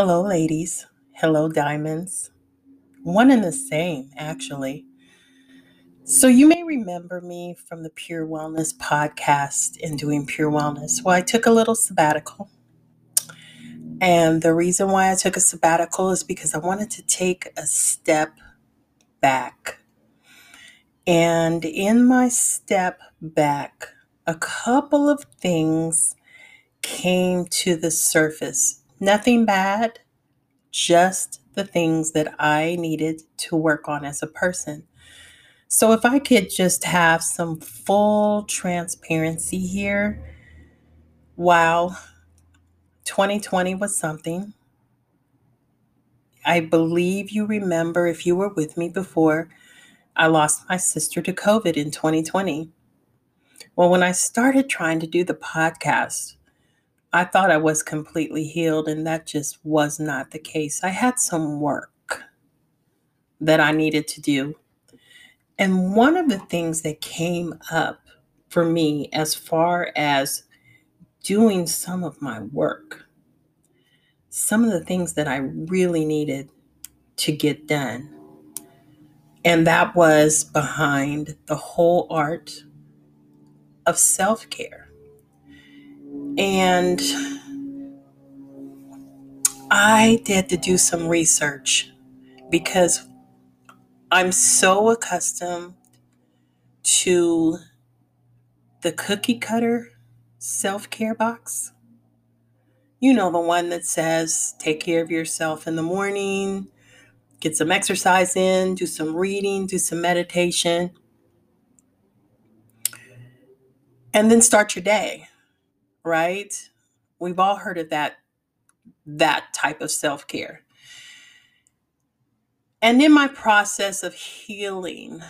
Hello, ladies. Hello, diamonds. One and the same, actually. So, you may remember me from the Pure Wellness podcast and doing Pure Wellness. Well, I took a little sabbatical. And the reason why I took a sabbatical is because I wanted to take a step back. And in my step back, a couple of things came to the surface. Nothing bad, just the things that I needed to work on as a person. So, if I could just have some full transparency here, wow, 2020 was something. I believe you remember, if you were with me before, I lost my sister to COVID in 2020. Well, when I started trying to do the podcast, I thought I was completely healed, and that just was not the case. I had some work that I needed to do. And one of the things that came up for me as far as doing some of my work, some of the things that I really needed to get done. And that was behind the whole art of self care. And I did to do some research because I'm so accustomed to the cookie cutter self care box. You know, the one that says take care of yourself in the morning, get some exercise in, do some reading, do some meditation, and then start your day right? We've all heard of that that type of self-care. And in my process of healing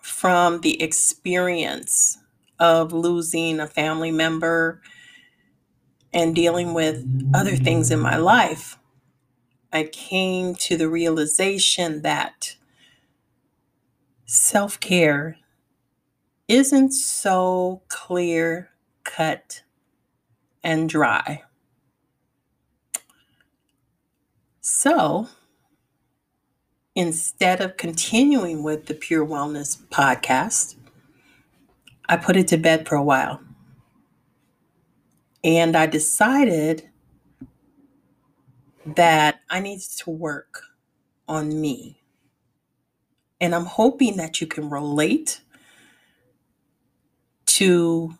from the experience of losing a family member and dealing with other things in my life, I came to the realization that self care isn't so clear cut and dry. So instead of continuing with the Pure Wellness podcast, I put it to bed for a while. And I decided that I needed to work on me. And I'm hoping that you can relate to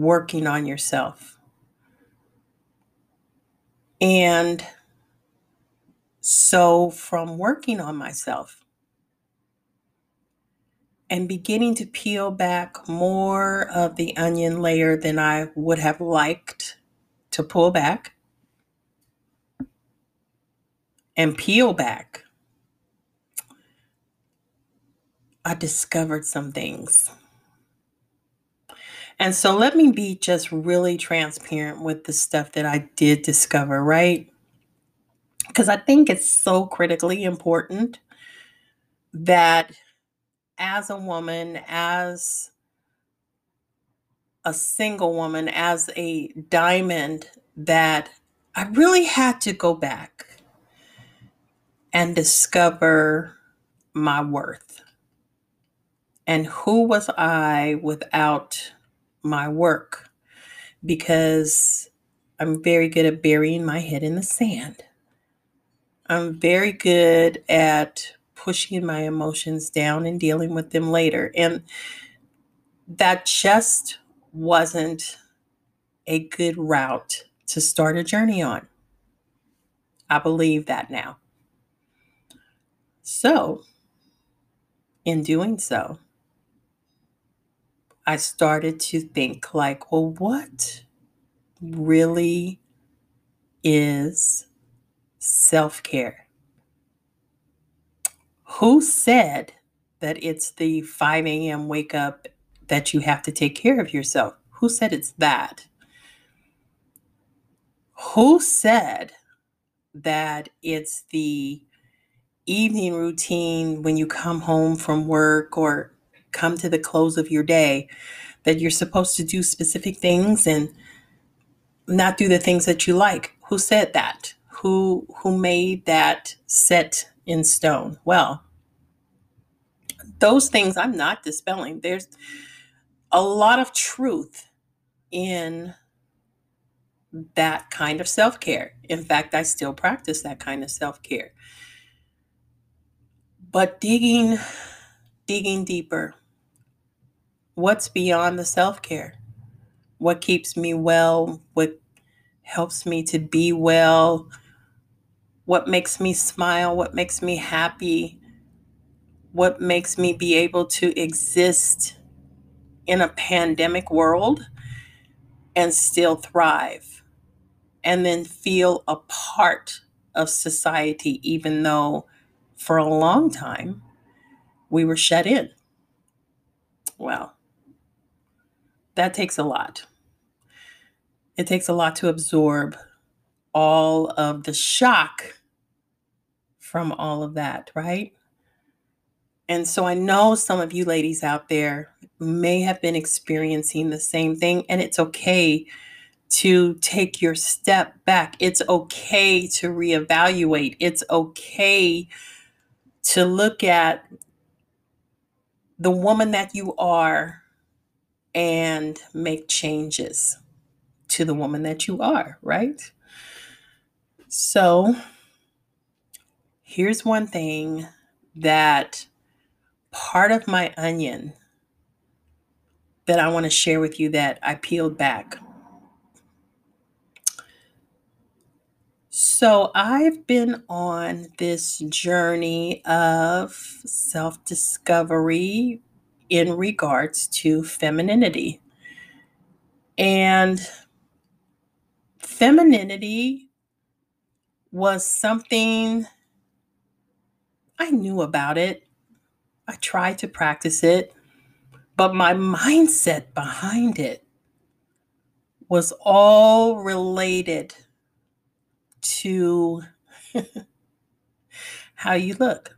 working on yourself. And so, from working on myself and beginning to peel back more of the onion layer than I would have liked to pull back and peel back, I discovered some things. And so let me be just really transparent with the stuff that I did discover, right? Because I think it's so critically important that as a woman, as a single woman, as a diamond, that I really had to go back and discover my worth. And who was I without my work because I'm very good at burying my head in the sand. I'm very good at pushing my emotions down and dealing with them later. And that just wasn't a good route to start a journey on. I believe that now. So, in doing so, I started to think, like, well, what really is self care? Who said that it's the 5 a.m. wake up that you have to take care of yourself? Who said it's that? Who said that it's the evening routine when you come home from work or come to the close of your day that you're supposed to do specific things and not do the things that you like. who said that? Who who made that set in stone? Well, those things I'm not dispelling. There's a lot of truth in that kind of self care. In fact, I still practice that kind of self care. But digging, digging deeper, what's beyond the self care? What keeps me well? What helps me to be well? What makes me smile? What makes me happy? What makes me be able to exist in a pandemic world and still thrive? And then feel a part of society, even though for a long time we were shut in. Well, that takes a lot. It takes a lot to absorb all of the shock from all of that, right? And so I know some of you ladies out there may have been experiencing the same thing, and it's okay to take your step back. It's okay to reevaluate. It's okay to look at the woman that you are and make changes to the woman that you are, right? So, here's one thing that part of my onion that I want to share with you that I peeled back. So, I've been on this journey of self discovery in regards to femininity. And femininity was something I knew about it. I tried to practice it, but my mindset behind it was all related to how you look.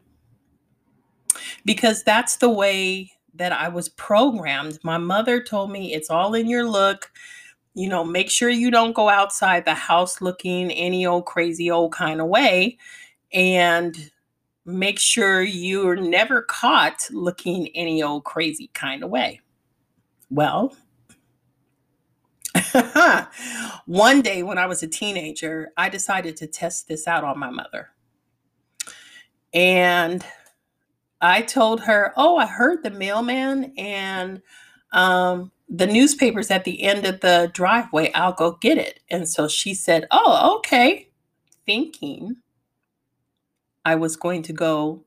Because that's the way that I was programmed. My mother told me it's all in your look. You know, make sure you don't go outside the house looking any old crazy old kind of way. And make sure you're never caught looking any old crazy kind of way. Well, one day when I was a teenager, I decided to test this out on my mother. And I told her, Oh, I heard the mailman and um, the newspaper's at the end of the driveway. I'll go get it. And so she said, Oh, okay. Thinking I was going to go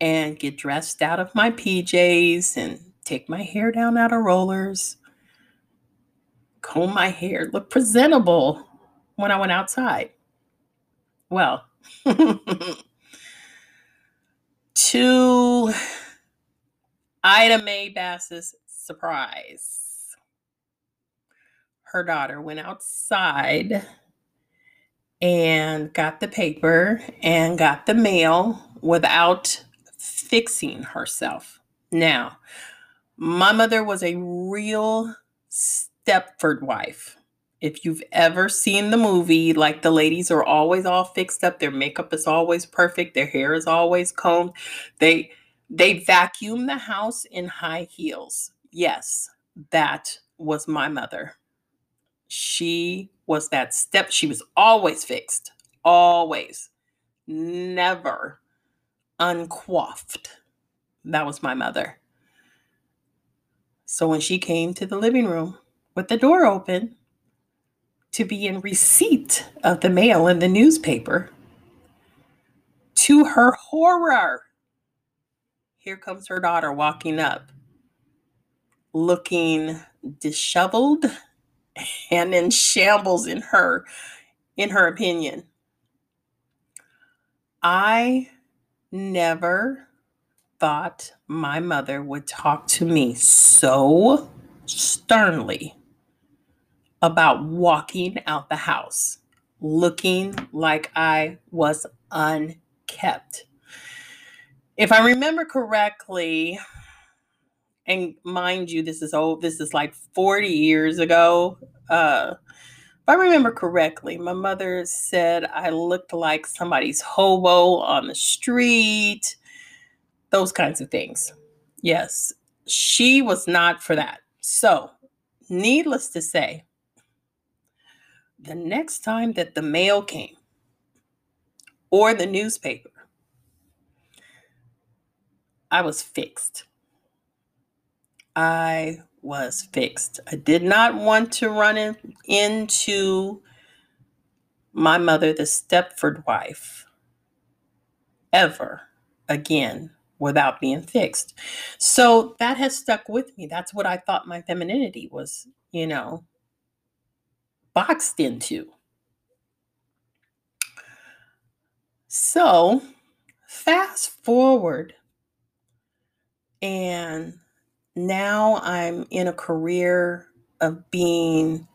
and get dressed out of my PJs and take my hair down out of rollers, comb my hair, look presentable when I went outside. Well, to Ida Mae Bass's surprise, her daughter went outside and got the paper and got the mail without fixing herself. Now, my mother was a real Stepford wife if you've ever seen the movie, like the ladies are always all fixed up, their makeup is always perfect, their hair is always combed. They they vacuum the house in high heels. Yes, that was my mother. She was that step. She was always fixed, always, never uncoiffed. That was my mother. So when she came to the living room with the door open, to be in receipt of the mail in the newspaper. To her horror, here comes her daughter walking up, looking disheveled and in shambles in her in her opinion. I never thought my mother would talk to me so sternly about walking out the house looking like I was unkept. If I remember correctly, and mind you, this is old, this is like 40 years ago. Uh, if I remember correctly, my mother said I looked like somebody's hobo on the street, those kinds of things. Yes, she was not for that. So, needless to say, the next time that the mail came or the newspaper, I was fixed. I was fixed. I did not want to run in, into my mother, the Stepford wife, ever again without being fixed. So that has stuck with me. That's what I thought my femininity was, you know, boxed into. So fast forward, and now I'm in a career of being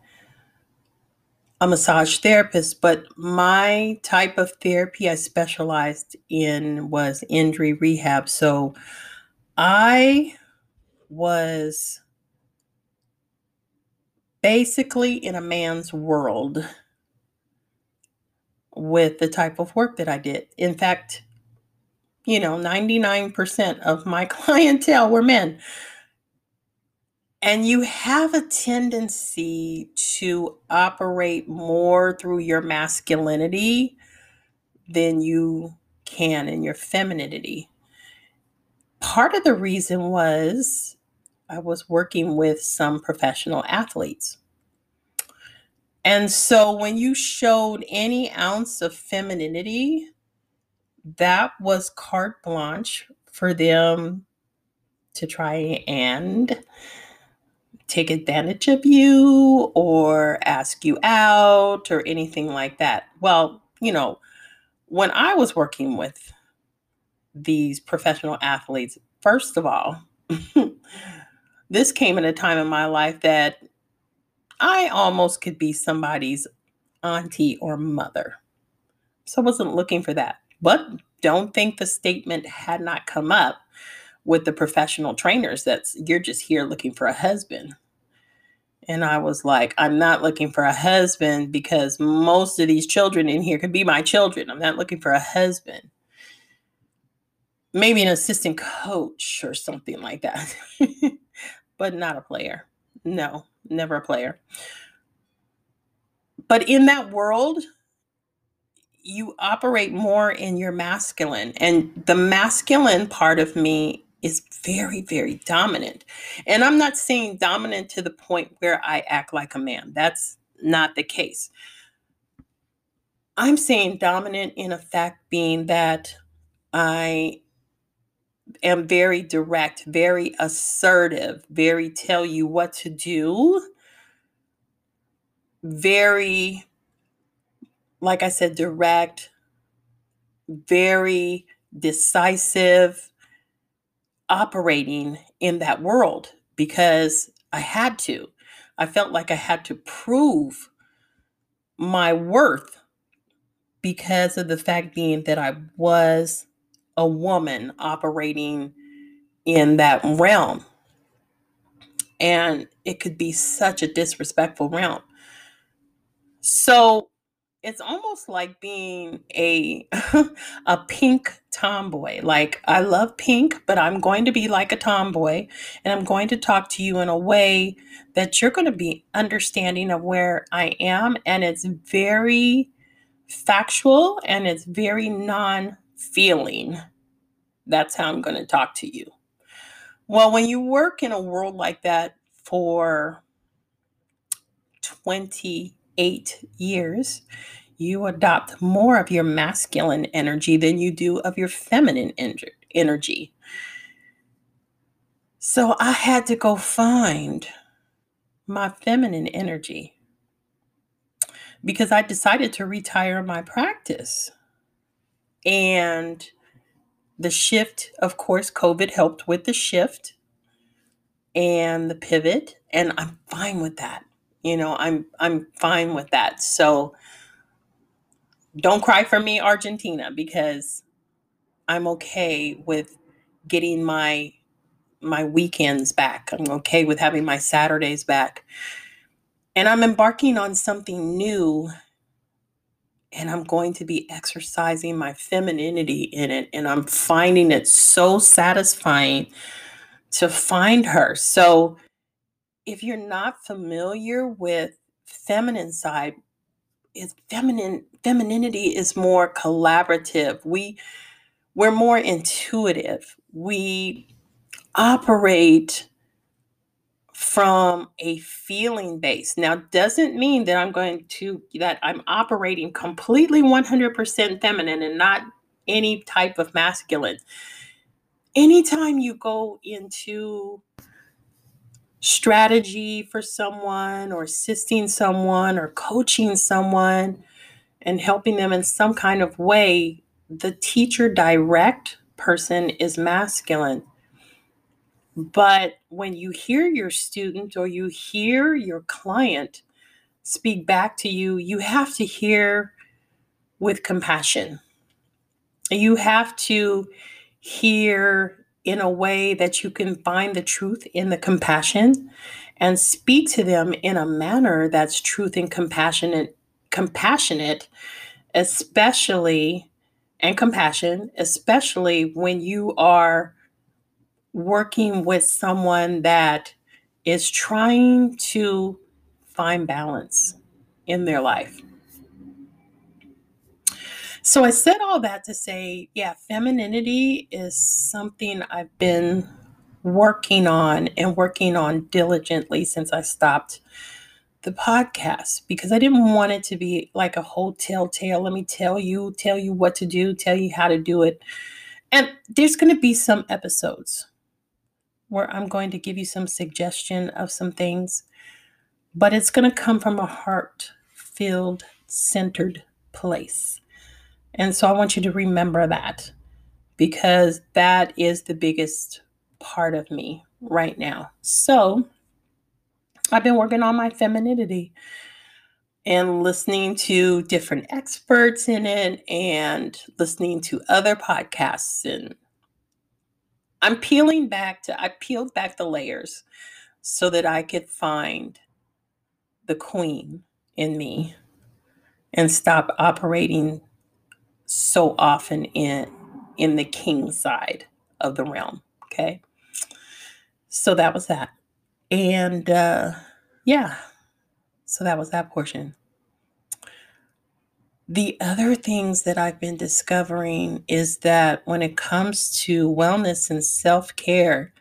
a massage therapist, but my type of therapy I specialized in was injury rehab. So I was basically in a man's world with the type of work that I did. In fact, you know, 99% of my clientele were men. And you have a tendency to operate more through your masculinity than you can in your femininity. Part of the reason was I was working with some professional athletes. And so when you showed any ounce of femininity, that was carte blanche for them to try and take advantage of you or ask you out or anything like that. Well, you know, when I was working with these professional athletes, first of all, this came at a time in my life that I almost could be somebody's auntie or mother. So I wasn't looking for that. But don't think the statement had not come up with the professional trainers that's you're just here looking for a husband. And I was like, I'm not looking for a husband because most of these children in here could be my children. I'm not looking for a husband. Maybe an assistant coach or something like that, but not a player. No, never a player. But in that world, you operate more in your masculine and the masculine part of me is very very dominant and i'm not saying dominant to the point where i act like a man that's not the case i'm saying dominant in a fact being that i am very direct very assertive very tell you what to do very like I said, direct, very decisive, operating in that world because I had to. I felt like I had to prove my worth because of the fact being that I was a woman operating in that realm. And it could be such a disrespectful realm. So it's almost like being a a pink tomboy. Like I love pink, but I'm going to be like a tomboy and I'm going to talk to you in a way that you're going to be understanding of where I am and it's very factual and it's very non-feeling. That's how I'm going to talk to you. Well, when you work in a world like that for 28 years, you adopt more of your masculine energy than you do of your feminine energy. So I had to go find my feminine energy because I decided to retire my practice. And the shift, of course, COVID helped with the shift and the pivot, and I'm fine with that. You know i'm i'm fine with that. So don't cry for me argentina because i'm okay with getting my my weekends back. I'm okay with having my saturdays back. And I'm embarking on something new and I'm going to be exercising my femininity in it. And I'm finding it so satisfying to find her. So, if you're not familiar with feminine side, is feminine femininity is more collaborative. We we're more intuitive. We operate from a feeling base. Now doesn't mean that I'm going to that I'm operating completely 100% feminine and not any type of masculine. Anytime you go into strategy for someone or assisting someone or coaching someone and helping them in some kind of way, the teacher direct person is masculine. But when you hear your student or you hear your client speak back to you, you have to hear with compassion. You have to hear in a way that you can find the truth in the compassion and speak to them in a manner that's truth and compassionate compassionate especially and compassion especially when you are working with someone that is trying to find balance in their life so I said all that to say, yeah, femininity is something I've been working on and working on diligently since I stopped the podcast because I didn't want it to be like a whole telltale. Let me tell you, tell you what to do, tell you how to do it. And there's going to be some episodes where I'm going to give you some suggestion of some things, but it's going to come from a heart filled, centered place. And so I want you to remember that because that is the biggest part of me right now. So I've been working on my femininity and listening to different experts in it and listening to other podcasts and I'm peeling back to I peeled back the layers so that I could find the queen in me and stop operating so often in in the king side of the realm okay? So that was that. And uh yeah so that was that portion the other things that I've been discovering is that when it comes to wellness and self care,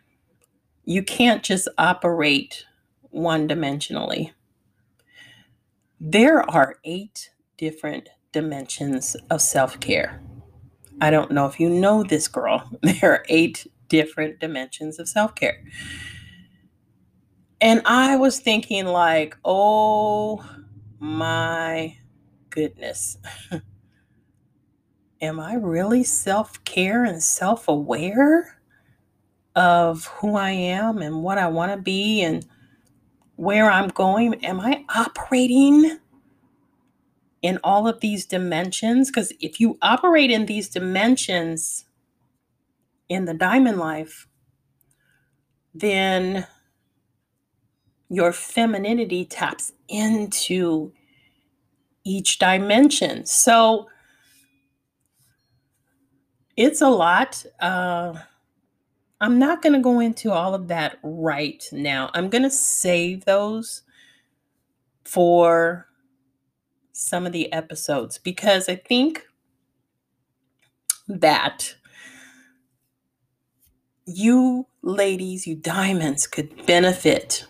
you can't just operate one dimensionally. There are eight different dimensions of self care. I don't know if you know this, girl. There are eight different dimensions of self care. And I was thinking, like, oh my goodness. Am I really self care and self aware of who I am and what I want to be and where I'm going? Am I operating in all of these dimensions. Because if you operate in these dimensions in the diamond life, then your femininity taps into each dimension. So it's a lot. Uh, I'm not going to go into all of that right now. I'm going to save those for some of the episodes because I think that you ladies, you diamonds could benefit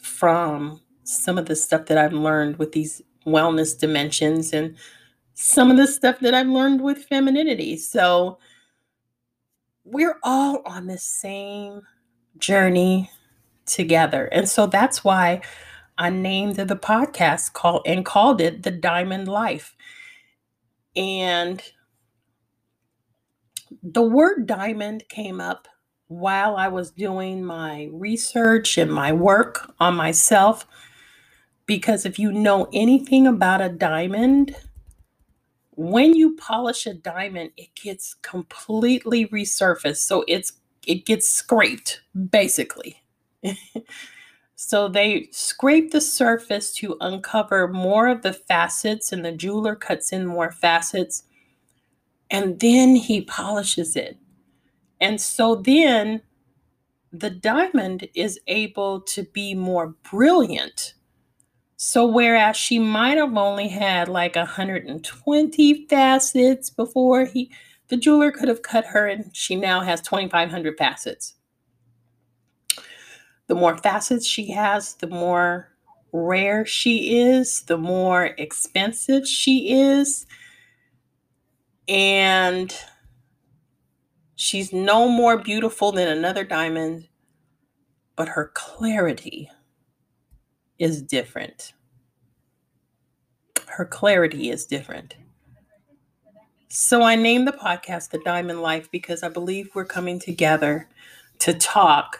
from some of the stuff that I've learned with these wellness dimensions and some of the stuff that I've learned with femininity. So we're all on the same journey together. And so that's why I named the podcast called and called it The Diamond Life. And the word diamond came up while I was doing my research and my work on myself. Because if you know anything about a diamond, when you polish a diamond, it gets completely resurfaced. So it's it gets scraped, basically. So they scrape the surface to uncover more of the facets, and the jeweler cuts in more facets, and then he polishes it. And so then the diamond is able to be more brilliant. So, whereas she might have only had like 120 facets before he, the jeweler could have cut her and she now has 2,500 facets the more facets she has, the more rare she is, the more expensive she is. And she's no more beautiful than another diamond, but her clarity is different. Her clarity is different. So I named the podcast The Diamond Life because I believe we're coming together to talk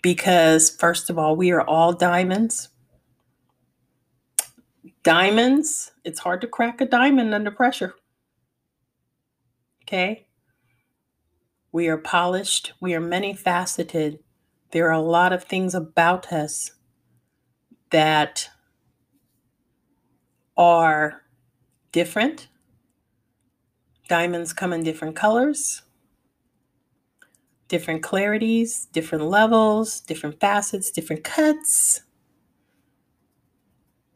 because, first of all, we are all diamonds. Diamonds, it's hard to crack a diamond under pressure. Okay? We are polished, we are many faceted. There are a lot of things about us that are different. Diamonds come in different colors different clarities, different levels, different facets, different cuts.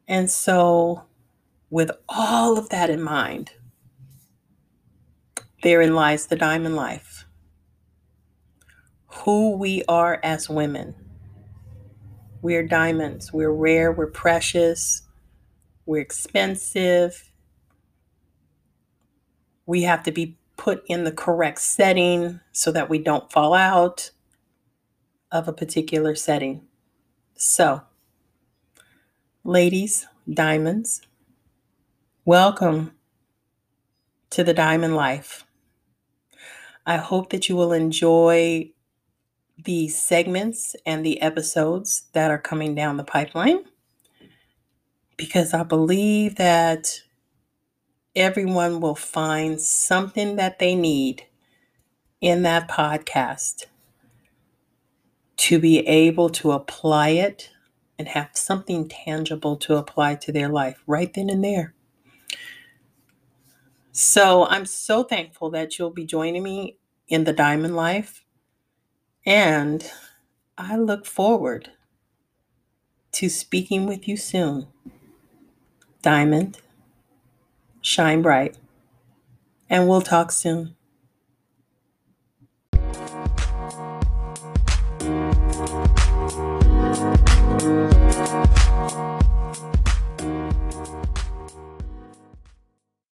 And so, with all of that in mind, therein lies the diamond life. Who we are as women. We're diamonds. We're rare. We're precious. We're expensive. We have to be put in the correct setting so that we don't fall out of a particular setting. So, ladies, diamonds, welcome to the Diamond Life. I hope that you will enjoy the segments and the episodes that are coming down the pipeline because I believe that everyone will find something that they need in that podcast to be able to apply it and have something tangible to apply to their life right then and there. So I'm so thankful that you'll be joining me in the Diamond Life. And I look forward to speaking with you soon. Diamond shine bright. And we'll talk soon.